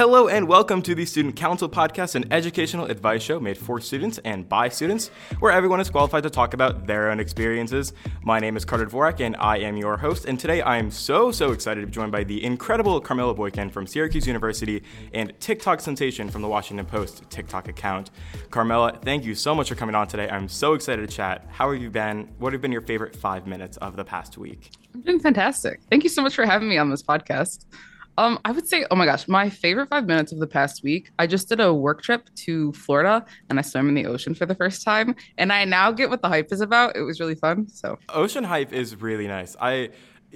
Hello and welcome to the Student Counsel Podcast, an educational advice show made for students and by students, where everyone is qualified to talk about their own experiences. My name is Carter Dvorak and I am your host, and today I am so, so excited to be joined by the incredible Carmella Boykin from Syracuse University and TikTok sensation from the Washington Post TikTok account. Carmella, thank you so much for coming on today. I'm so excited to chat. How have you been? What have been your favorite five minutes of the past week? I'm doing fantastic. Thank you so much for having me on this podcast. Um, I would say, oh my gosh, my favorite five minutes of the past week. I just did a work trip to Florida and I swam in the ocean for the first time. And I now get what the hype is about. It was really fun. So ocean hype is really nice. I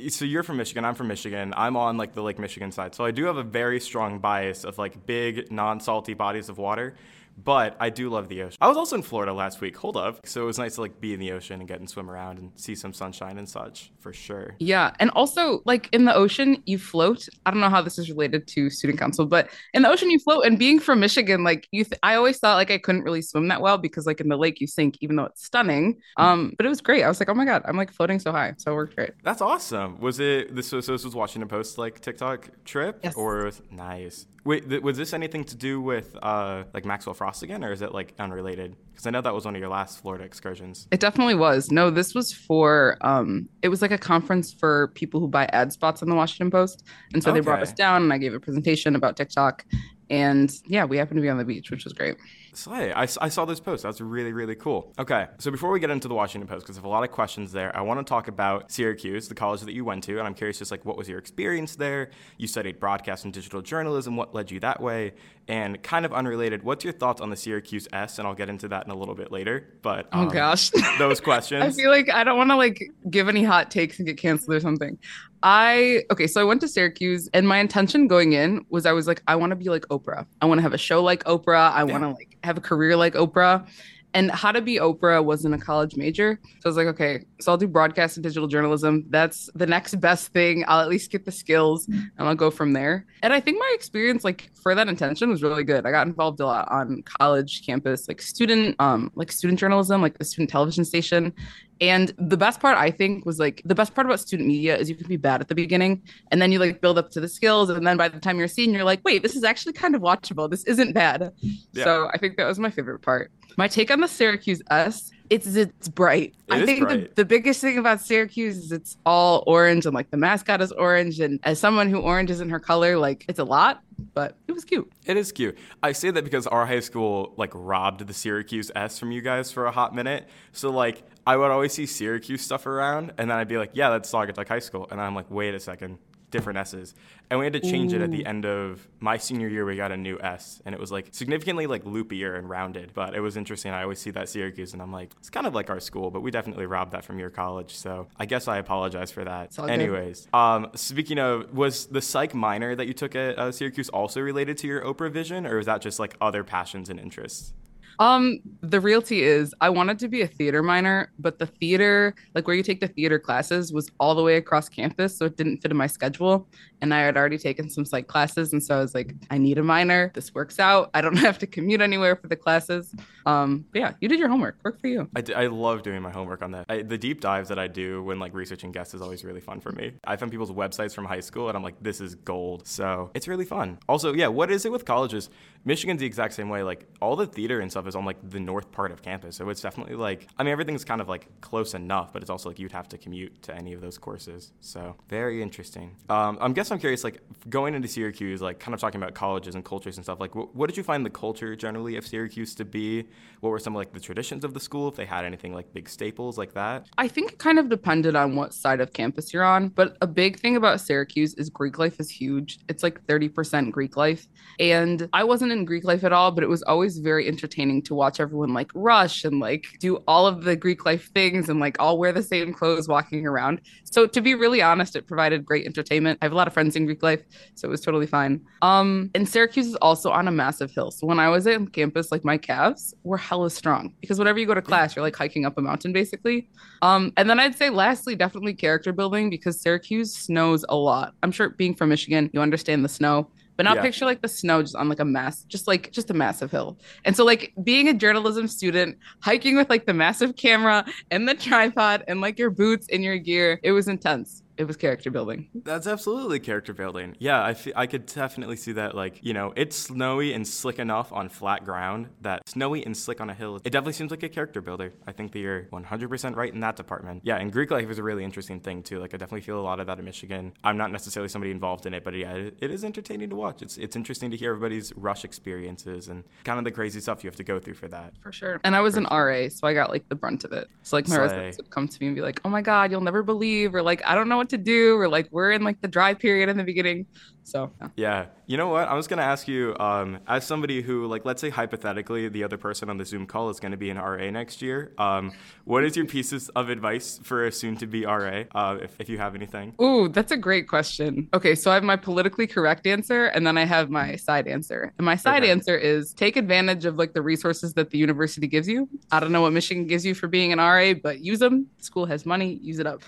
so you're from Michigan, I'm from Michigan. I'm on like the Lake Michigan side. So I do have a very strong bias of like big non-salty bodies of water but I do love the ocean. I was also in Florida last week. Hold up. So it was nice to like be in the ocean and get and swim around and see some sunshine and such for sure. Yeah. And also like in the ocean, you float. I don't know how this is related to student counsel, but in the ocean you float and being from Michigan, like you, th- I always thought like I couldn't really swim that well because like in the lake you sink, even though it's stunning. Um, but it was great. I was like, oh my God, I'm like floating so high. So it worked great. That's awesome. Was it this, so, so this was Washington Post like TikTok trip yes. or nice? Wait, th- was this anything to do with uh, like Maxwell Frost again, or is it like unrelated? Because I know that was one of your last Florida excursions. It definitely was. No, this was for um, it was like a conference for people who buy ad spots on the Washington Post, and so okay. they brought us down, and I gave a presentation about TikTok, and yeah, we happened to be on the beach, which was great. Slay. I, I saw this post. That's really, really cool. Okay, so before we get into the Washington Post, because I have a lot of questions there, I want to talk about Syracuse, the college that you went to, and I'm curious just like what was your experience there? You studied broadcast and digital journalism. What led you that way? And kind of unrelated, what's your thoughts on the Syracuse S? And I'll get into that in a little bit later. But oh, um, oh gosh, those questions. I feel like I don't want to like give any hot takes and get canceled or something. I okay, so I went to Syracuse and my intention going in was I was like, I want to be like Oprah. I want to have a show like Oprah. I want to like have a career like Oprah. And how to be Oprah wasn't a college major. So I was like, okay, so I'll do broadcast and digital journalism. That's the next best thing. I'll at least get the skills and I'll go from there. And I think my experience, like for that intention, was really good. I got involved a lot on college campus, like student, um, like student journalism, like the student television station. And the best part, I think, was like the best part about student media is you can be bad at the beginning and then you like build up to the skills. And then by the time you're a senior, you're like, wait, this is actually kind of watchable. This isn't bad. Yeah. So I think that was my favorite part. My take on the Syracuse S it's it's bright. It I think bright. The, the biggest thing about Syracuse is it's all orange and like the mascot is orange. And as someone who orange isn't her color, like it's a lot, but it was cute. It is cute. I say that because our high school like robbed the Syracuse S from you guys for a hot minute. So like I would always see Syracuse stuff around, and then I'd be like, "Yeah, that's Saugatuck High School," and I'm like, "Wait a second, different S's. And we had to change Ooh. it at the end of my senior year. We got a new S, and it was like significantly like loopier and rounded. But it was interesting. I always see that Syracuse, and I'm like, it's kind of like our school, but we definitely robbed that from your college. So I guess I apologize for that. Anyways, um, speaking of, was the psych minor that you took at uh, Syracuse also related to your Oprah vision, or was that just like other passions and interests? Um, the realty is I wanted to be a theater minor, but the theater, like where you take the theater classes, was all the way across campus, so it didn't fit in my schedule. And I had already taken some psych classes, and so I was like, I need a minor. This works out. I don't have to commute anywhere for the classes. Um, but yeah, you did your homework. Work for you. I, d- I love doing my homework on that. I, the deep dives that I do when like researching guests is always really fun for me. I found people's websites from high school, and I'm like, this is gold. So it's really fun. Also, yeah, what is it with colleges? Michigan's the exact same way. Like all the theater and stuff is on like the north part of campus. So it's definitely like I mean everything's kind of like close enough, but it's also like you'd have to commute to any of those courses. So very interesting. Um, I'm guess I'm curious like going into Syracuse, like kind of talking about colleges and cultures and stuff. Like wh- what did you find the culture generally of Syracuse to be? What were some like the traditions of the school? If they had anything like big staples like that? I think it kind of depended on what side of campus you're on. But a big thing about Syracuse is Greek life is huge. It's like 30% Greek life. And I wasn't in Greek life at all, but it was always very entertaining to watch everyone like rush and like do all of the Greek life things and like all wear the same clothes walking around. So to be really honest, it provided great entertainment. I have a lot of friends in Greek life, so it was totally fine. Um, and Syracuse is also on a massive hill. So when I was at campus, like my calves were hella strong because whenever you go to class, you're like hiking up a mountain basically. Um, and then I'd say lastly, definitely character building because Syracuse snows a lot. I'm sure being from Michigan, you understand the snow. But now yeah. picture like the snow just on like a mass, just like just a massive hill. And so like being a journalism student, hiking with like the massive camera and the tripod and like your boots and your gear, it was intense. It was character building. That's absolutely character building. Yeah, I, f- I could definitely see that. Like, you know, it's snowy and slick enough on flat ground that snowy and slick on a hill, it definitely seems like a character builder. I think that you're 100% right in that department. Yeah, and Greek life is a really interesting thing, too. Like, I definitely feel a lot of that in Michigan. I'm not necessarily somebody involved in it, but yeah, it, it is entertaining to watch. It's, it's interesting to hear everybody's rush experiences and kind of the crazy stuff you have to go through for that. For sure. And I was an RA, so I got like the brunt of it. So, like, my Slay. residents would come to me and be like, oh my God, you'll never believe, or like, I don't know what to do, We're like, we're in like the dry period in the beginning. So, yeah. Yeah. You know what? I was going to ask you, um, as somebody who, like, let's say hypothetically, the other person on the Zoom call is going to be an RA next year. Um, what is your pieces of advice for a soon to be RA, uh, if, if you have anything? Ooh, that's a great question. Okay, so I have my politically correct answer and then I have my side answer. And my side Okay. answer is take advantage of like the resources that the university gives you. I don't know what Michigan gives you for being an RA, but use them. School has money, use it up.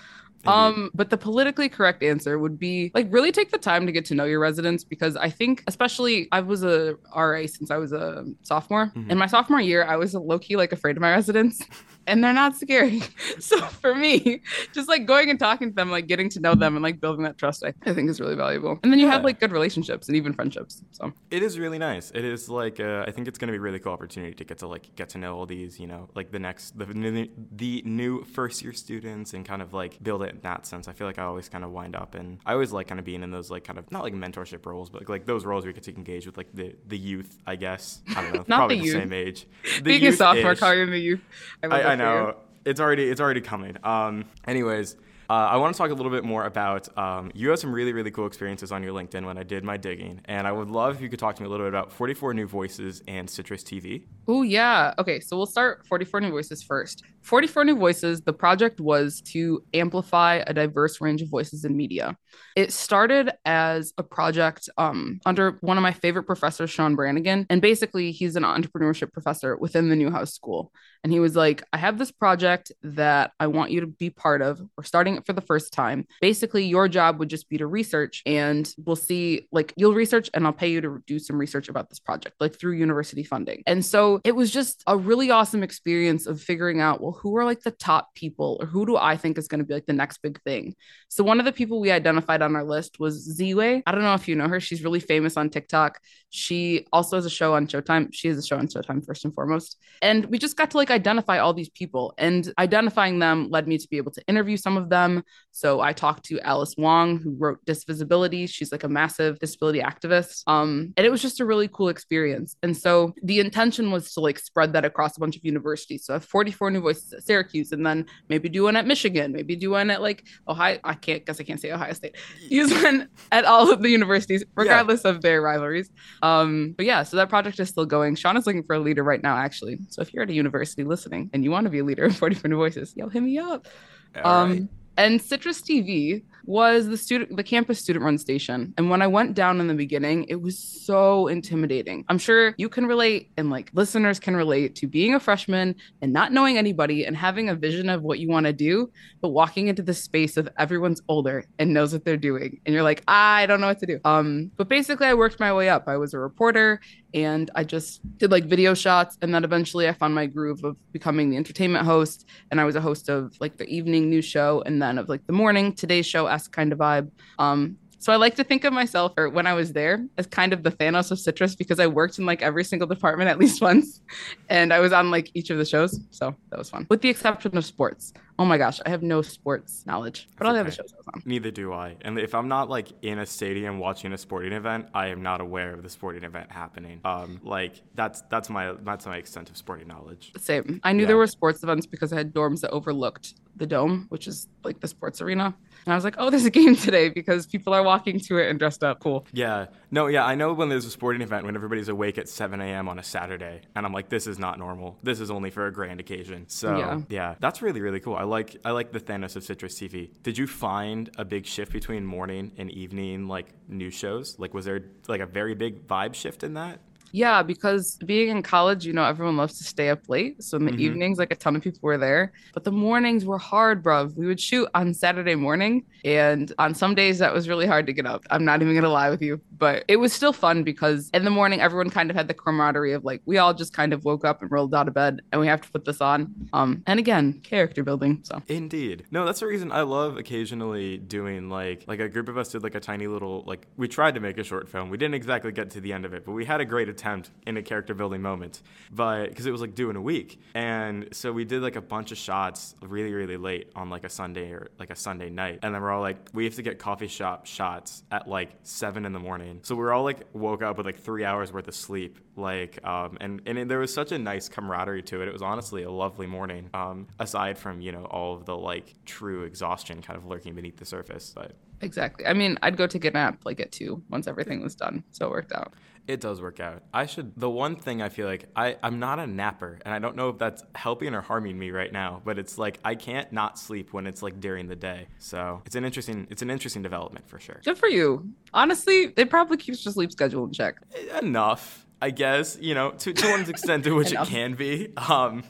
Um, but the politically correct answer would be like really take the time to get to know your residents because I think, especially, I was a RA since I was a sophomore. Mhm. In my sophomore year, I was low key like afraid of my residents, and they're not scary. so for me, just like going and talking to them, like getting to know them and like building that trust, I, I think is really valuable. And then you have like good relationships and even friendships. So It is really nice. It is like uh, I think it's going to be a really cool opportunity to get to like get to know all these, you know, like the next the new, the new first year students and kind of like build it in that sense. I feel like I always kind of wind up and I always like kind of being in those like kind of not like mentorship roles, but like those roles where you get to engage with like the the youth, I guess. I don't know, Not probably the the, same age. The being a sophomore, calling the youth. I, I you. Know it's already it's already coming. Um, anyways, uh, I want to talk a little bit more about um, you have some really really cool experiences on your LinkedIn when I did my digging, and I would love if you could talk to me a little bit about 44 New Voices and Citrus TV. Oh, yeah. Okay, so we'll start 44 New Voices first. 44 New Voices, the project was to amplify a diverse range of voices in media. It started as a project um, under one of my favorite professors, Sean Branagan. And basically, he's an entrepreneurship professor within the Newhouse School. And he was like, I have this project that I want you to be part of. We're starting it for the first time. Basically, your job would just be to research, and we'll see, like, you'll research, and I'll pay you to do some research about this project, like through university funding. And so it was just a really awesome experience of figuring out, well, who are like the top people, or who do I think is going to be like the next big thing? So one of the people we identified on our list was Ziwe. I don't know if you know her. She's really famous on TikTok. She also has a show on Showtime. She has a show on Showtime first and foremost. And we just got to like identify all these people. And identifying them led me to be able to interview some of them. So I talked to Alice Wong, who wrote Disvisibility. She's like a massive disability activist. Um, and it was just a really cool experience. And so the intention was to like spread that across a bunch of universities. So I have 44 new voices Syracuse, and then maybe do one at Michigan, maybe do one at like Ohio. I can't guess I can't say Ohio State. Use one at all of the universities, regardless of their rivalries. Um, but yeah, so that project is still going. Sean is looking for a leader right now, actually. So if you're at a university listening and you want to be a leader of 44 New Voices, yo, hit me up. All Um, right. And Citrus TV was the student, the campus student run station. And when I went down in the beginning, it was so intimidating. I'm sure you can relate, and like listeners can relate to being a freshman and not knowing anybody and having a vision of what you want to do, but walking into the space of everyone's older and knows what they're doing, and you're like, I don't know what to do. Um, but basically, I worked my way up. I was a reporter and I just did like video shots. And then eventually I found my groove of becoming the entertainment host. And I was a host of like the evening news show and then of like the morning Today's Show esque kind of vibe. Um, so I like to think of myself, or when I was there, as kind of the Thanos of Citrus because I worked in like every single department at least once, and I was on like each of the shows. So that was fun, with the exception of sports. Oh my gosh, I have no sports knowledge, but all the other okay. shows I was on. Neither do I. And if I'm not like in a stadium watching a sporting event, I am not aware of the sporting event happening. Um, like that's that's my that's my extent of sporting knowledge. Same. I knew Yeah. there were sports events because I had dorms that overlooked the dome, which is like the sports arena. And I was like, oh, there's a game today because people are walking to it and dressed up. Cool. Yeah. No, yeah, I know when there's a sporting event when everybody's awake at 7 a.m. on a Saturday, and I'm like, this is not normal. This is only for a grand occasion. So Yeah. yeah, that's really really cool. I like I like the Thanos of Citrus TV. Did you find a big shift between morning and evening like news shows? Like, was there like a very big vibe shift in that? Yeah, because being in college, you know, everyone loves to stay up late. So in the Mhm. evenings, like a ton of people were there. But the mornings were hard, bruv. We would shoot on Saturday morning. And on some days, that was really hard to get up. I'm not even going to lie with you. But it was still fun because in the morning, everyone kind of had the camaraderie of like, we all just kind of woke up and rolled out of bed and we have to put this on. Um, And again, character building. So Indeed. No, that's the reason I love occasionally doing like like a group of us did like a tiny little like we tried to make a short film. We didn't exactly get to the end of it, but we had a great attempt in a character building moment. But because it was like due in a week. And so we did like a bunch of shots really really late on like a Sunday or like a Sunday night. And then we're all like we have to get coffee shop shots at like 7 in the morning. So we're all like woke up with like 3 hours worth of sleep like um and and it, there was such a nice camaraderie to it. It was honestly a lovely morning. Um aside from, you know, all of the like true exhaustion kind of lurking beneath the surface, but exactly. I mean, I'd go take a nap like at two once everything was done. So it worked out. It does work out. I should. The one thing I feel like I I'm not a napper, and I don't know if that's helping or harming me right now. But it's like I can't not sleep when it's like during the day. So it's an interesting it's an interesting development for sure. Good for you. Honestly, it probably keeps your sleep schedule in check. Enough, I guess. You know, to to one extent to which it can be. Um,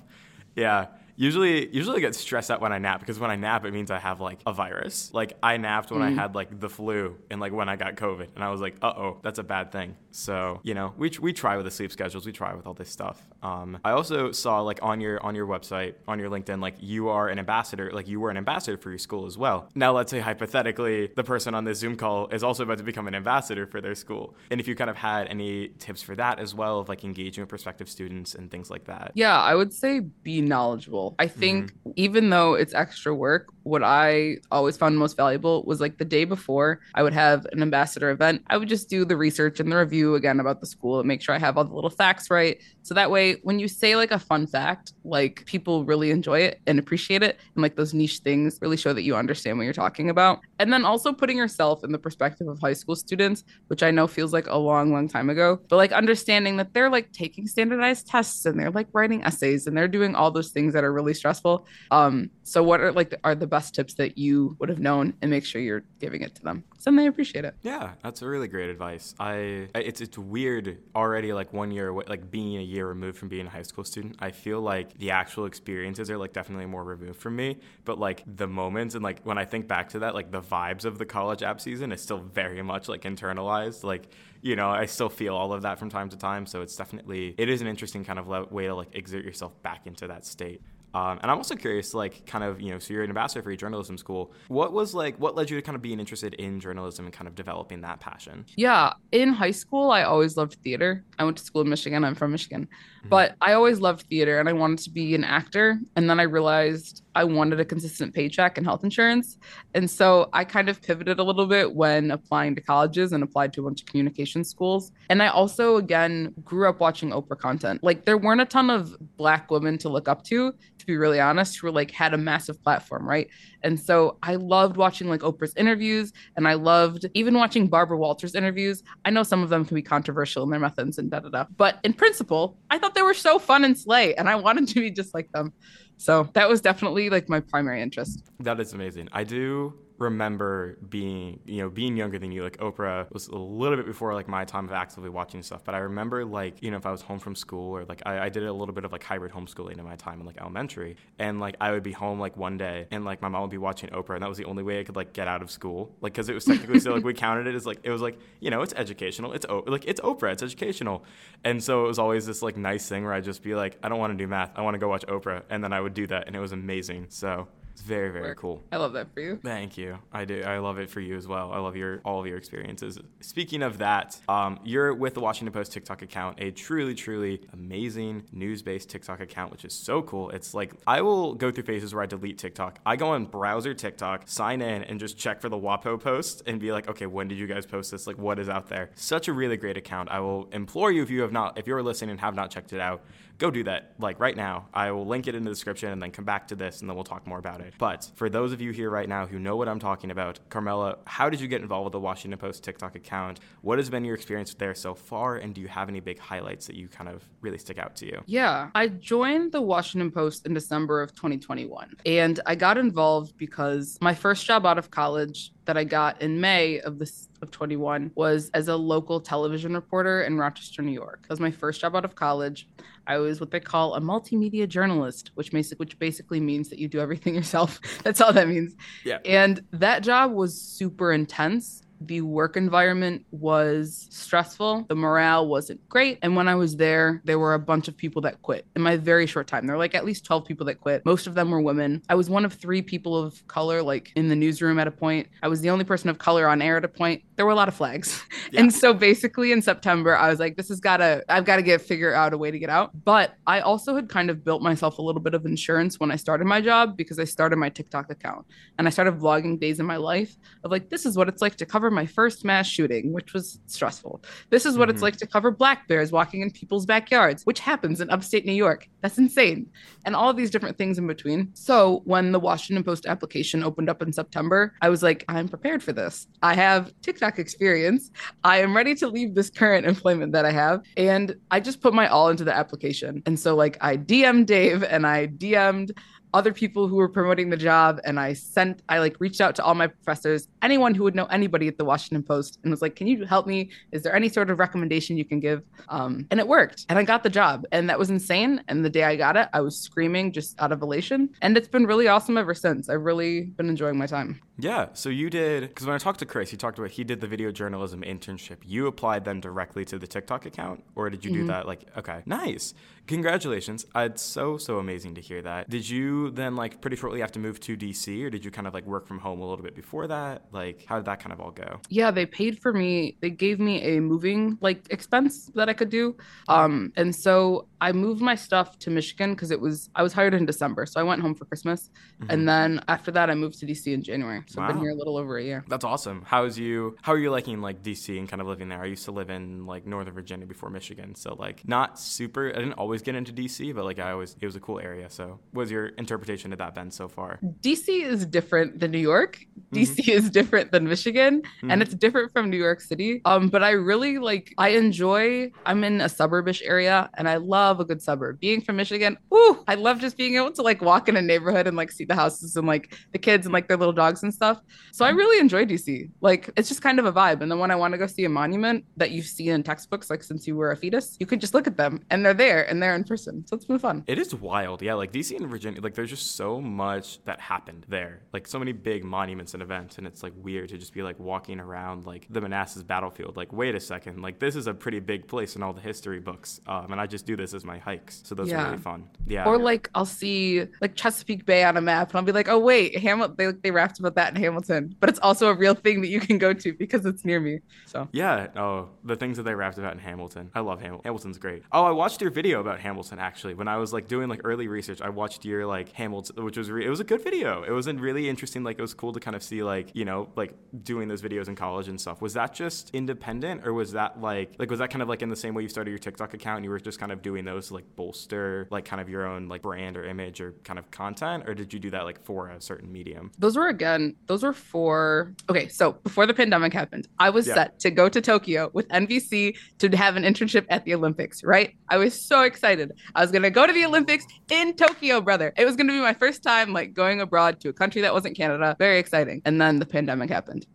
yeah. Usually, usually I get stressed out when I nap because when I nap, it means I have like a virus. Like I napped when I had like the flu and like when I got COVID, and I was like, uh oh, that's a bad thing. So you know, we we try with the sleep schedules, we try with all this stuff. Um, I also saw like on your on your website, on your LinkedIn, like you are an ambassador, like you were an ambassador for your school as well. Now let's say hypothetically, the person on this Zoom call is also about to become an ambassador for their school, and if you kind of had any tips for that as well, of like engaging with prospective students and things like that. Yeah, I would say be knowledgeable. I think mm-hmm. even though it's extra work, what I always found most valuable was like the day before I would have an ambassador event, I would just do the research and the review again about the school and make sure I have all the little facts right. So that way, when you say like a fun fact, like people really enjoy it and appreciate it. And like those niche things really show that you understand what you're talking about. And then also putting yourself in the perspective of high school students, which I know feels like a long, long time ago, but like understanding that they're like taking standardized tests and they're like writing essays and they're doing all those things that are really stressful. Um, so what are like are the best tips that you would have known and make sure you're giving it to them. So they appreciate it. Yeah, that's a really great advice. I it's it's weird already like one year away, like being a year removed from being a high school student. I feel like the actual experiences are like definitely more removed from me, but like the moments and like when I think back to that, like the vibes of the college app season is still very much like internalized. Like you know, I still feel all of that from time to time. So it's definitely it is an interesting kind of way to like exert yourself back into that state. Um, and I'm also curious, like, kind of, you know, so you're an ambassador for your journalism school. What was like, what led you to kind of being interested in journalism and kind of developing that passion? Yeah, in high school, I always loved theater. I went to school in Michigan. I'm from Michigan. Mhm. But I always loved theater and I wanted to be an actor. And then I realized I wanted a consistent paycheck and health insurance. And so I kind of pivoted a little bit when applying to colleges and applied to a bunch of communication schools. And I also, again, grew up watching Oprah content. Like, there weren't a ton of Black women to look up to, to be really honest, who were like had a massive platform, right? And so I loved watching like Oprah's interviews and I loved even watching Barbara Walters interviews. I know some of them can be controversial in their methods and da da da. But in principle, I thought they were so fun and slay and I wanted to be just like them. So that was definitely like my primary interest. That is amazing. I do remember being, you know, being younger than you. Like Oprah was a little bit before like my time of actively watching stuff. But I remember like, you know, if I was home from school or like I, I did a little bit of like hybrid homeschooling in my time in like elementary. And like I would be home like one day and like my mom would be watching Oprah and that was the only way I could like get out of school. Like because it was technically still like we counted it as like it was like, you know, it's educational. It's o- like it's Oprah, it's educational. And so it was always this like nice thing where I'd just be like, I don't want to do math. I want to go watch Oprah. And then I would do that and it was amazing. So it's very, very Work. cool. I love that for you. Thank you. I do. I love it for you as well. I love your all of your experiences. Speaking of that, um, you're with the Washington Post TikTok account, a truly, truly amazing news-based TikTok account, which is so cool. It's like I will go through phases where I delete TikTok. I go on browser TikTok, sign in, and just check for the WAPO post and be like, okay, when did you guys post this? Like, what is out there? Such a really great account. I will implore you if you have not, if you're listening and have not checked it out, go do that like right now. I will link it in the description and then come back to this and then we'll talk more about it. But for those of you here right now who know what I'm talking about, Carmella, how did you get involved with the Washington Post TikTok account? What has been your experience there so far? And do you have any big highlights that you kind of really stick out to you? Yeah, I joined the Washington Post in December of 2021. And I got involved because my first job out of college that I got in May of this of 21 was as a local television reporter in Rochester, New York. That was my first job out of college. I was what they call a multimedia journalist, which basic, which basically means that you do everything yourself. That's all that means. Yeah. And that job was super intense the work environment was stressful. The morale wasn't great. And when I was there, there were a bunch of people that quit in my very short time. There were like at least 12 people that quit. Most of them were women. I was one of three people of color, like in the newsroom at a point. I was the only person of color on air at a point. There were a lot of flags. Yeah. And so basically in September, I was like, this has got to, I've got to get figure out a way to get out. But I also had kind of built myself a little bit of insurance when I started my job because I started my TikTok account and I started vlogging days in my life of like, this is what it's like to cover my first mass shooting, which was stressful. This is what mm-hmm. it's like to cover black bears walking in people's backyards, which happens in upstate New York. That's insane. And all of these different things in between. So when the Washington Post application opened up in September, I was like, I'm prepared for this. I have TikTok experience. I am ready to leave this current employment that I have. And I just put my all into the application. And so, like, I DM'd Dave and I DM'd other people who were promoting the job and I sent I like reached out to all my professors, anyone who would know anybody at the Washington Post and was like, "Can you help me? Is there any sort of recommendation you can give?" Um, and it worked. And I got the job. And that was insane. And the day I got it, I was screaming just out of elation. And it's been really awesome ever since. I've really been enjoying my time. Yeah. So you did because when I talked to Chris, he talked about he did the video journalism internship. You applied then directly to the TikTok account, or did you mm-hmm. do that? Like, okay, nice. Congratulations. Uh, it's so so amazing to hear that. Did you then like pretty shortly have to move to DC, or did you kind of like work from home a little bit before that? Like, how did that kind of all go? Yeah, they paid for me. They gave me a moving like expense that I could do. Um, and so I moved my stuff to Michigan because it was I was hired in December, so I went home for Christmas, mm-hmm. and then after that I moved to DC in January. So wow. I've been here a little over a year. That's awesome. How's you? How are you liking like DC and kind of living there? I used to live in like Northern Virginia before Michigan, so like not super. I didn't always get into DC, but like I always it was a cool area. So, what was your interpretation of that been so far? DC is different than New York. DC mm-hmm. is different than Michigan, mm-hmm. and it's different from New York City. Um, but I really like. I enjoy. I'm in a suburbish area, and I love a good suburb. Being from Michigan, ooh, I love just being able to like walk in a neighborhood and like see the houses and like the kids and like their little dogs and stuff. So I really enjoy DC. Like it's just kind of a vibe. And then when I want to go see a monument that you've seen in textbooks, like since you were a fetus, you could just look at them and they're there and they're in person. So it's been fun. It is wild. Yeah. Like DC and Virginia, like there's just so much that happened there. Like so many big monuments and events. And it's like weird to just be like walking around like the Manassas battlefield. Like, wait a second. Like this is a pretty big place in all the history books. Um, and I just do this as my hikes. So those yeah. are really fun. Yeah. Or like I'll see like Chesapeake Bay on a map and I'll be like, oh wait, Hamilton they they rapped about that in Hamilton. But it's also a real thing that you can go to because it's near me. So yeah, oh, the things that they rapped about in Hamilton. I love Hamilton. Hamilton's great. Oh, I watched your video about Hamilton actually. When I was like doing like early research, I watched your like Hamilton, which was re- it was a good video. It was a really interesting. Like it was cool to kind of see like you know like doing those videos in college and stuff. Was that just independent or was that like like was that kind of like in the same way you started your TikTok account and you were just kind of doing those to like bolster like kind of your own like brand or image or kind of content or did you do that like for a certain medium? Those were again, those were for okay. So before the pandemic happened, I was yeah. set to go to Tokyo with NBC to have an internship at the Olympics, right? I was so excited. I was going to go to the Olympics in Tokyo, brother. It was going to be my first time like going abroad to a country that wasn't Canada. Very exciting. And then the pandemic happened.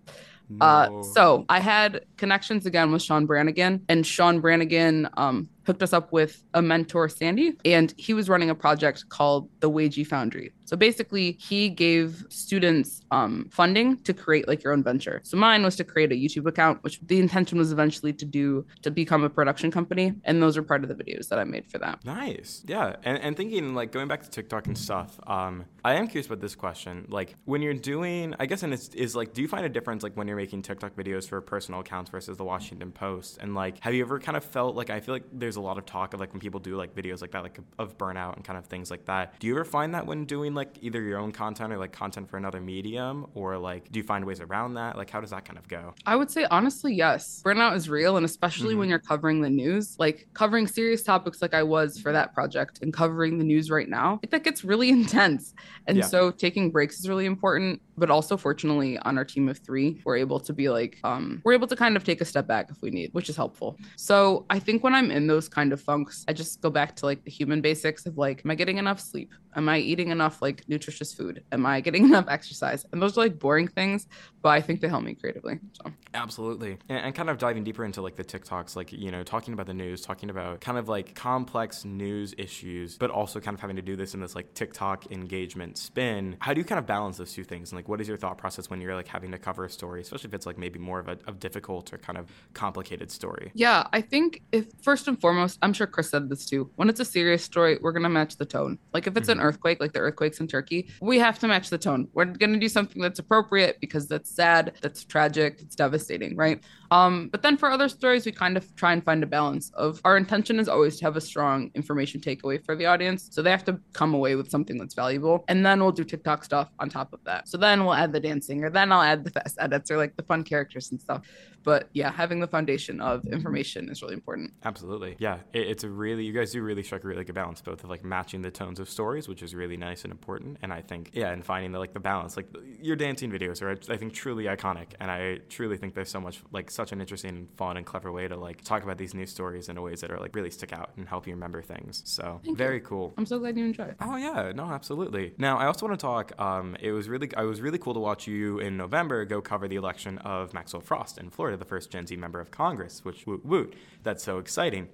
No. Uh, so I had connections again with Sean Branagan, and Sean Branagan um, hooked us up with a mentor, Sandy, and he was running a project called the Wagey Foundry. So basically, he gave students um, funding to create like your own venture. So mine was to create a YouTube account, which the intention was eventually to do to become a production company, and those are part of the videos that I made for that. Nice, yeah. And, and thinking like going back to TikTok and stuff, um, I am curious about this question. Like when you're doing, I guess, and it's is like, do you find a difference like when you're making TikTok videos for personal accounts versus the Washington Post? And like, have you ever kind of felt like I feel like there's a lot of talk of like when people do like videos like that, like of burnout and kind of things like that. Do you ever find that when doing like either your own content or like content for another medium, or like do you find ways around that? Like how does that kind of go? I would say honestly, yes. Burnout is real, and especially mm-hmm. when you're covering the news, like covering serious topics like I was for that project and covering the news right now, like that gets really intense. And yeah. so taking breaks is really important but also fortunately on our team of three, we're able to be like, um, we're able to kind of take a step back if we need, which is helpful. So I think when I'm in those kind of funks, I just go back to like the human basics of like, am I getting enough sleep? Am I eating enough like nutritious food? Am I getting enough exercise? And those are like boring things, but I think they help me creatively. So absolutely, and, and kind of diving deeper into like the TikToks, like you know, talking about the news, talking about kind of like complex news issues, but also kind of having to do this in this like TikTok engagement spin. How do you kind of balance those two things? And like, what is your thought process when you're like having to cover a story, especially if it's like maybe more of a of difficult or kind of complicated story? Yeah, I think if first and foremost, I'm sure Chris said this too. When it's a serious story, we're gonna match the tone. Like if it's mm-hmm. an earthquake, like the earthquakes in Turkey, we have to match the tone. We're gonna do something that's appropriate because that's sad, that's tragic, it's devastating, right? Um, but then for other stories, we kind of try and find a balance of our intention is always to have a strong information takeaway for the audience. So they have to come away with something that's valuable. And then we'll do TikTok stuff on top of that. So then we'll add the dancing, or then I'll add the fast edits or like the fun characters and stuff. But yeah, having the foundation of information is really important. Absolutely. Yeah. It, it's a really, you guys do really strike a really good balance, both of like matching the tones of stories, which is really nice and important. And I think, yeah, and finding the like the balance. Like your dancing videos are, I think, truly iconic. And I truly think there's so much, like, such an interesting, fun, and clever way to like talk about these new stories in ways that are like really stick out and help you remember things. So Thank very you. cool. I'm so glad you enjoyed. Oh yeah, no, absolutely. Now I also want to talk. Um, it was really, I was really cool to watch you in November go cover the election of Maxwell Frost in Florida, the first Gen Z member of Congress. Which woot woot, that's so exciting.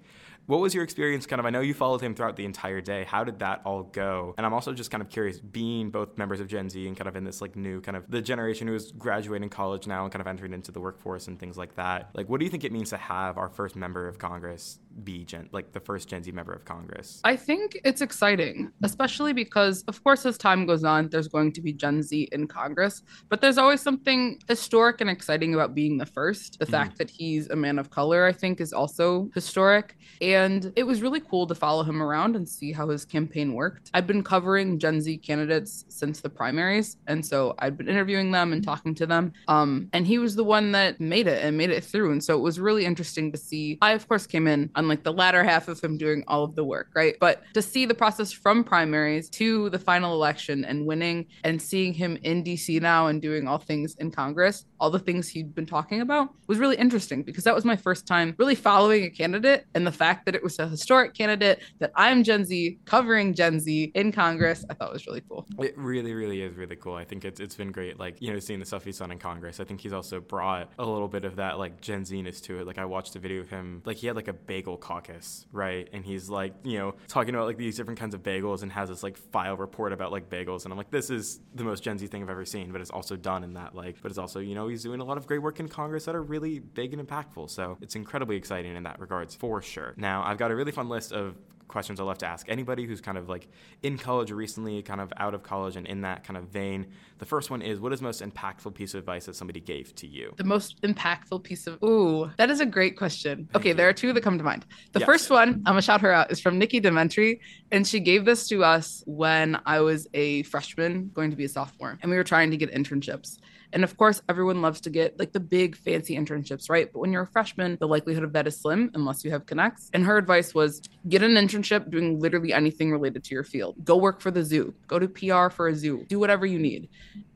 What was your experience kind of? I know you followed him throughout the entire day. How did that all go? And I'm also just kind of curious, being both members of Gen Z and kind of in this like new kind of the generation who is graduating college now and kind of entering into the workforce and things like that. Like, what do you think it means to have our first member of Congress be Gen, like the first Gen Z member of Congress? I think it's exciting, especially because, of course, as time goes on, there's going to be Gen Z in Congress, but there's always something historic and exciting about being the first. The mm fact that he's a man of color, I think, is also historic. And it was really cool to follow him around and see how his campaign worked. I've been covering Gen Z candidates since the primaries. And so I'd been interviewing them and talking to them. Um, and he was the one that made it and made it through. And so it was really interesting to see. I, of course, came in on like the latter half of him doing all of the work, right? But to see the process from primaries to the final election and winning and seeing him in DC now and doing all things in Congress, all the things he'd been talking about was really interesting because that was my first time really following a candidate and the fact that it was a historic candidate that I'm Gen Z covering Gen Z in Congress, I thought was really cool. It really, really is really cool. I think it's it's been great. Like, you know, seeing the stuff he's done in Congress. I think he's also brought a little bit of that like Gen Z-ness to it. Like I watched a video of him, like he had like a bagel caucus, right? And he's like, you know, talking about like these different kinds of bagels and has this like file report about like bagels. And I'm like, this is the most Gen Z thing I've ever seen, but it's also done in that like, but it's also, you know, he's doing a lot of great work in Congress that are really big and impactful. So it's incredibly exciting in that regards for sure. Now I've got a really fun list of questions I love to ask anybody who's kind of like in college recently, kind of out of college and in that kind of vein. The first one is what is the most impactful piece of advice that somebody gave to you? The most impactful piece of ooh, that is a great question. Thank okay, you. there are two that come to mind. The yes. first one, I'm gonna shout her out, is from Nikki Dementri, and she gave this to us when I was a freshman going to be a sophomore, and we were trying to get internships. And of course, everyone loves to get like the big fancy internships, right? But when you're a freshman, the likelihood of that is slim unless you have connects. And her advice was get an internship doing literally anything related to your field. Go work for the zoo, go to PR for a zoo, do whatever you need.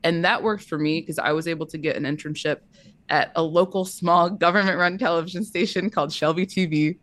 And that worked for me because I was able to get an internship at a local small government run television station called Shelby TV.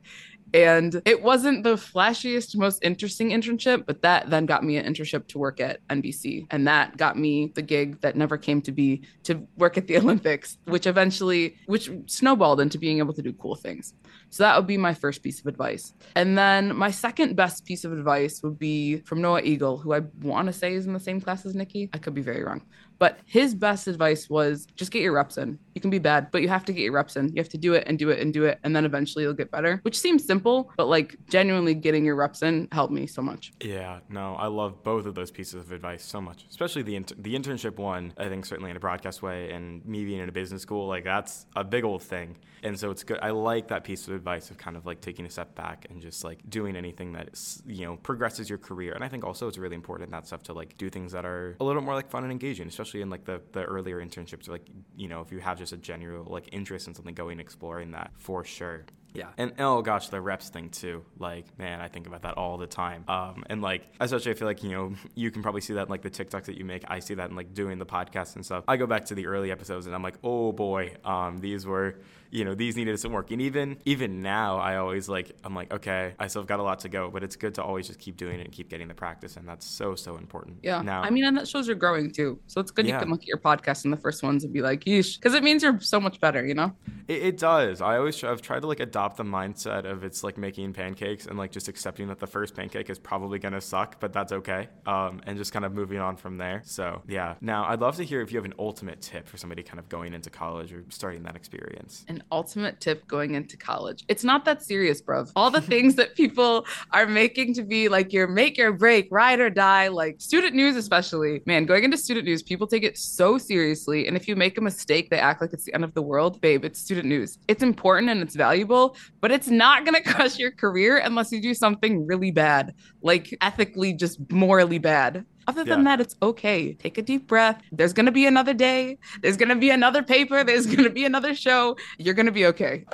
And it wasn't the flashiest, most interesting internship, but that then got me an internship to work at NBC. And that got me the gig that never came to be to work at the Olympics, which eventually, which snowballed into being able to do cool things. So that would be my first piece of advice. And then my second best piece of advice would be from Noah Eagle, who I want to say is in the same class as Nikki. I could be very wrong. But his best advice was just get your reps in. You can be bad, but you have to get your reps in. You have to do it and do it and do it. And then eventually you'll get better, which seems simple, but like genuinely getting your reps in helped me so much. Yeah, no, I love both of those pieces of advice so much, especially the, inter- the internship one. I think certainly in a broadcast way and me being in a business school, like that's a big old thing. And so it's good. I like that piece of advice of kind of like taking a step back and just like doing anything that, you know, progresses your career. And I think also it's really important that stuff to like do things that are a little more like fun and engaging, especially in like the, the earlier internships. Like, you know, if you have just a general like interest in something, going exploring that for sure. Yeah, and oh gosh, the reps thing too. Like, man, I think about that all the time. Um, and like, especially I feel like you know you can probably see that in like the TikToks that you make. I see that in like doing the podcast and stuff. I go back to the early episodes and I'm like, oh boy, um, these were you know these needed some work and even even now i always like i'm like okay i still have got a lot to go but it's good to always just keep doing it and keep getting the practice and that's so so important Yeah. now I mean, and that shows you're growing too. So it's good Yeah. you can look at your podcast and the first ones and be like, yeesh, because it means you're so much better, you know? It, it does. I always I've tried to like adopt the mindset of it's like making pancakes and like just accepting that the first pancake is probably gonna suck, but that's okay. Um, and just kind of moving on from there. So yeah. Now I'd love to hear if you have an ultimate tip for somebody kind of going into college or starting that experience. An ultimate tip going into college. It's not that serious, bro. All the things that people are making to be like your make or break, ride or die, like student news, especially. Man, going into student news, people take it so seriously. And if you make a mistake, they act like it's the end of the world. Babe, it's student news. It's important and it's valuable, but it's not going to crush your career unless you do something really bad, like ethically, just morally bad. Other than Yeah. that, it's okay. Take a deep breath. There's going to be another day. There's going to be another paper. There's going to be another show. You're going to be okay.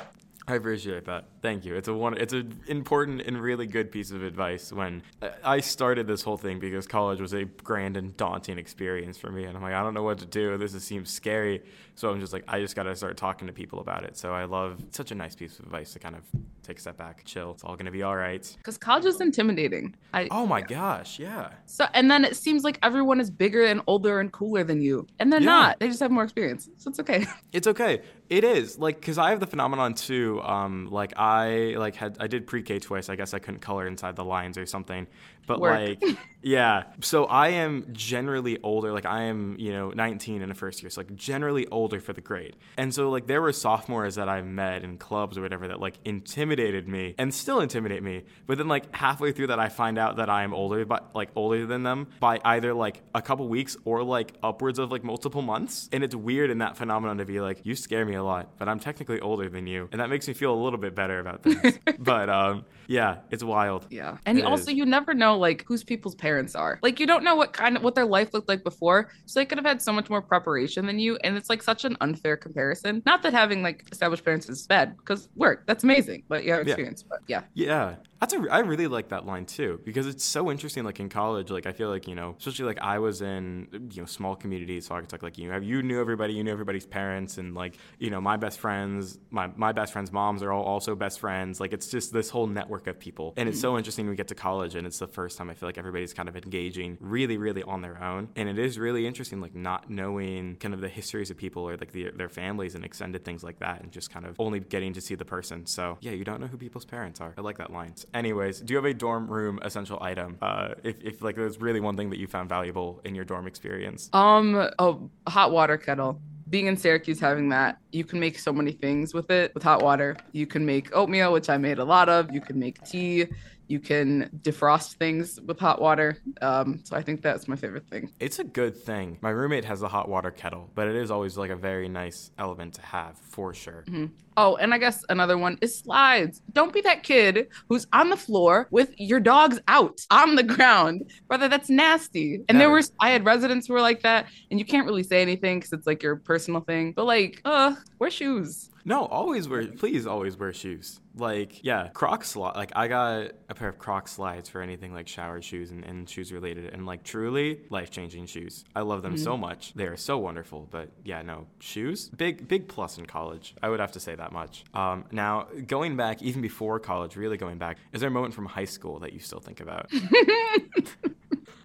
I appreciate that. Thank you. It's a one. It's an important and really good piece of advice. When uh, I started this whole thing because college was a grand and daunting experience for me, and I'm like, I don't know what to do. This is, seems scary. So I'm just like, I just got to start talking to people about it. So I love such a nice piece of advice to kind of take a step back, chill. It's all gonna be all right. Because college is intimidating. I Oh my gosh, yeah. so and then it seems like everyone is bigger and older and cooler than you, and they're Yeah. not. They just have more experience, so it's okay. It's okay. It is like because I have the phenomenon too. Um, like I like had I did pre-K twice. I guess I couldn't color inside the lines or something. But Work. like, yeah. So I am generally older. Like I am, you know, 19 in the first year. So like generally older for the grade. And so like there were sophomores that I met in clubs or whatever that like intimidated me and still intimidate me. But then like halfway through that, I find out that I am older, but like older than them by either like a couple weeks or like upwards of like multiple months. And it's weird in that phenomenon to be like, you scare me a lot, but I'm technically older than you, and that makes me feel a little bit better about things. but um, yeah, it's wild. Yeah. And It also is. you never know like whose people's parents are. Like you don't know what kind of what their life looked like before. So they could have had so much more preparation than you. And it's like such an unfair comparison. Not that having like established parents is bad, because work, that's amazing. But you have Yeah. experience. But yeah. Yeah, that's a. I really like that line too because it's so interesting. Like in college, like I feel like you know, especially like I was in you know small communities, so I could talk like you have you knew everybody, you knew everybody's parents, and like you know my best friends, my my best friends' moms are all also best friends. Like it's just this whole network of people, and it's so mm-hmm. interesting. when We get to college, and it's the first time I feel like everybody's kind of engaging really, really on their own, and it is really interesting, like not knowing kind of the histories of people or like the, their families and extended things like that, and just kind of only getting to see the person. So yeah, you don't know who people's parents are. I like that line. Anyways, do you have a dorm room essential item? Uh, if, if like there's really one thing that you found valuable in your dorm experience. Um, oh, hot water kettle. Being in Syracuse, having that, you can make so many things with it with hot water. You can make oatmeal, which I made a lot of. You can make tea. You can defrost things with hot water. Um, so I think that's my favorite thing. It's a good thing. My roommate has a hot water kettle, but it is always like a very nice element to have for sure. Oh, and I guess another one is slides. Don't be that kid who's on the floor with your dogs out on the ground. Brother, that's nasty. And there Never. were I had residents who were like that, and you can't really say anything because it's like your personal thing. But like, uh, wear shoes. No, always wear. Please always wear shoes. Like yeah, Croc slide. Like I got a pair of Croc slides for anything like shower shoes and, and shoes related, and like truly life changing shoes. I love them so much. They are so wonderful. But yeah, no shoes. Big big plus in college. I would have to say that much. Um, now going back even before college, really going back, is there a moment from high school that you still think about?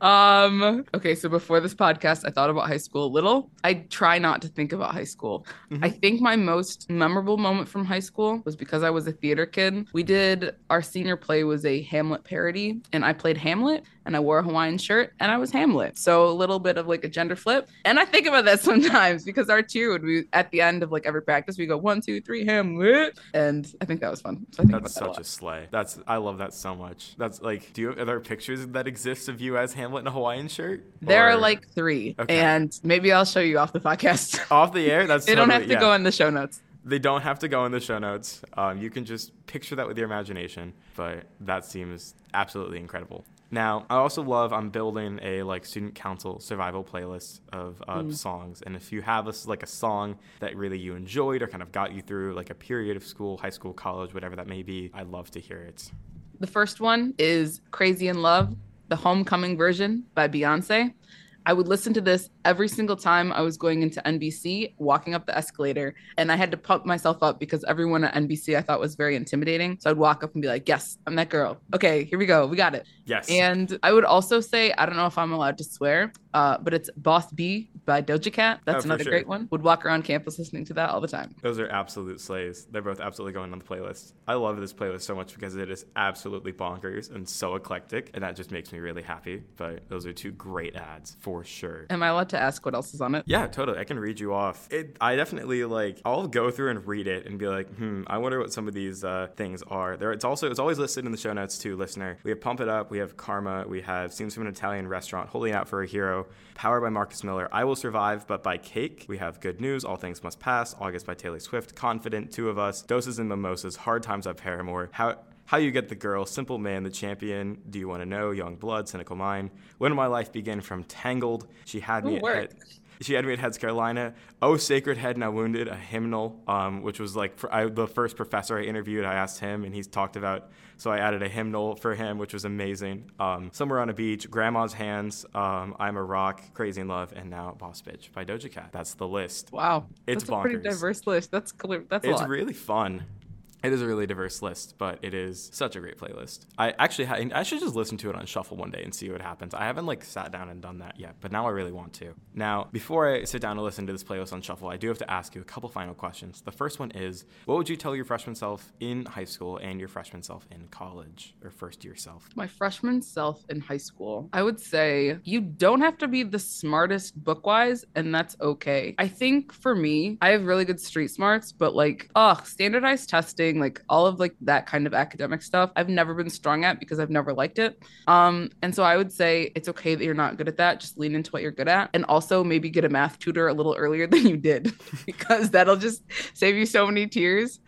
Um, okay, so before this podcast, I thought about high school a little. I try not to think about high school. I think my most memorable moment from high school was because I was a theater kid. We did our senior play was a Hamlet parody, and I played Hamlet and I wore a Hawaiian shirt and I was Hamlet. So a little bit of like a gender flip. And I think about that sometimes because our cheer would be at the end of like every practice, we go one, two, three, Hamlet. And I think that was fun. So I think That's that a such lot. a slay. That's I love that so much. That's like, do you are there pictures that exist of you as Hamlet in a Hawaiian shirt? There are like three, Okay. and maybe I'll show you off the podcast. off the air. That's they don't have to yeah. go in the show notes. They don't have to go in the show notes. Um, you can just picture that with your imagination. But that seems absolutely incredible. Now, I also love I'm building a like student counsel survival playlist of, of Mm. songs, and if you have a, like a song that really you enjoyed or kind of got you through like a period of school, high school, college, whatever that may be, I'd love to hear it. The first one is Crazy in Love, the homecoming version by Beyonce. I would listen to this every single time I was going into NBC, walking up the escalator, and I had to pump myself up because everyone at NBC I thought was very intimidating. So I'd walk up and be like, Yes, I'm that girl. Okay, here we go. We got it. Yes. And I would also say, I don't know if I'm allowed to swear, uh, but it's Boss B by Doja Cat. That's Oh, another sure. great one. Would walk around campus listening to that all the time. Those are absolute slays. They're both absolutely going on the playlist. I love this playlist so much because it is absolutely bonkers and so eclectic, and that just makes me really happy. But those are two great ads for sure. Am I allowed to ask what else is on it? Yeah, totally. I can read you off. It, I definitely like. I'll go through and read it and be like, hmm. I wonder what some of these uh, things are. There, it's also it's always listed in the show notes too, listener. We have Pump It Up. We have Karma. We have Scenes from an Italian Restaurant. Holding Out for a Hero. Powered by Marcus Miller. I Will Survive, but by Cake. We have Good News. All Things Must Pass. August by Taylor Swift. Confident. Two of Us. Doses and Mimosas. Hard Times by Paramore. How. How You Get the Girl, Simple Man, The Champion, Do You Want to Know, Young Blood, Cynical Mind, When My Life Began from Tangled, She Had Me Ooh, at. She had me at Heads Carolina. Oh, Sacred Head Now Wounded, a hymnal, um, which was like for, I, the first professor I interviewed. I asked him, and he's talked about. So I added a hymnal for him, which was amazing. Um, Somewhere on a Beach, Grandma's Hands, um, I'm a Rock, Crazy in Love, and now Boss Bitch by Doja Cat. That's the list. Wow. It's That's a pretty diverse list. That's clear. That's a It's really fun. It is a really diverse list, but it is such a great playlist. I actually ha- I should just listen to it on shuffle one day and see what happens. I haven't like sat down and done that yet, but now I really want to. Now, before I sit down and listen to this playlist on shuffle, I do have to ask you a couple final questions. The first one is, what would you tell your freshman self in high school and your freshman self in college or first year self? my freshman self in high school, I would say you don't have to be the smartest book wise, and that's okay. I think for me, I have really good street smarts, but like, oh, standardized testing, like all of like that kind of academic stuff, I've never been strong at because I've never liked it. Um, and so I would say it's okay that you're not good at that. Just lean into what you're good at, and also maybe get a math tutor a little earlier than you did because that'll just save you so many tears.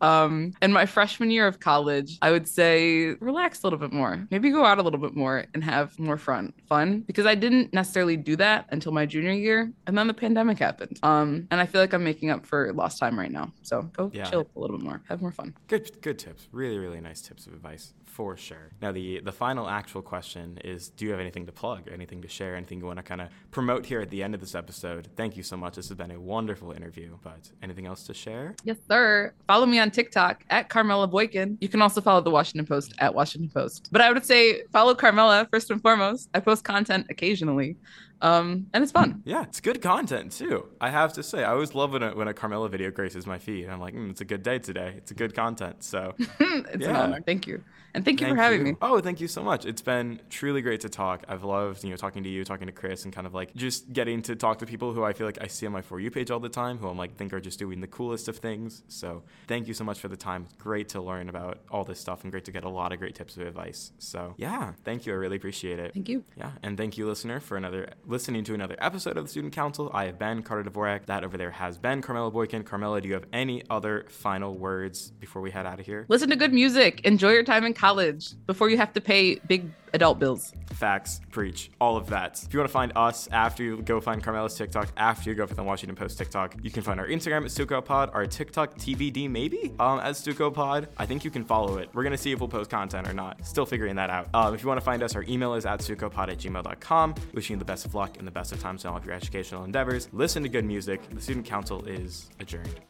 Um, in my freshman year of college, I would say relax a little bit more. Maybe go out a little bit more and have more fun. Fun because I didn't necessarily do that until my junior year, and then the pandemic happened. Um, and I feel like I'm making up for lost time right now. So go Yeah. chill a little bit more, have more fun. Good, good tips. Really, really nice tips of advice for sure. Now, the the final actual question is: Do you have anything to plug, anything to share, anything you want to kind of promote here at the end of this episode? Thank you so much. This has been a wonderful interview. But anything else to share? Yes, sir. Follow me on TikTok at Carmella Boykin. You can also follow the Washington Post at Washington Post. But I would say follow Carmella first and foremost. I post content occasionally. Um, and it's fun. Yeah, it's good content too. I have to say, I always love when a, when a Carmella video graces my feed. I'm like, mm, it's a good day today. It's a good content. So it's an Yeah. honor. Thank you. And thank you Thank for having you. me. Oh, thank you so much. It's been truly great to talk. I've loved, you know, talking to you, talking to Chris, and kind of like just getting to talk to people who I feel like I see on my For You page all the time, who I'm like think are just doing the coolest of things. So thank you so much for the time. It's great to learn about all this stuff and great to get a lot of great tips of advice. So yeah, thank you. I really appreciate it. Thank you. Yeah, and thank you, listener, for another listening to another episode of the Student Counsel. I have been Carter Dvorak. That over there has been Carmella Boykin. Carmella, do you have any other final words before we head out of here? Listen to good music. Enjoy your time in college before you have to pay big adult bills. Facts, preach, all of that. If you want to find us after you go find Carmella's TikTok, after you go find the Washington Post TikTok, you can find our Instagram at StucoPod, our TikTok TBD maybe um, at StucoPod. I think you can follow it. We're going to see if we'll post content or not. Still figuring that out. Um, if you want to find us, our email is at StucoPod at gmail.com. Wishing you the best of luck and the best of times in all of your educational endeavors. Listen to good music. The Student Counsel is adjourned.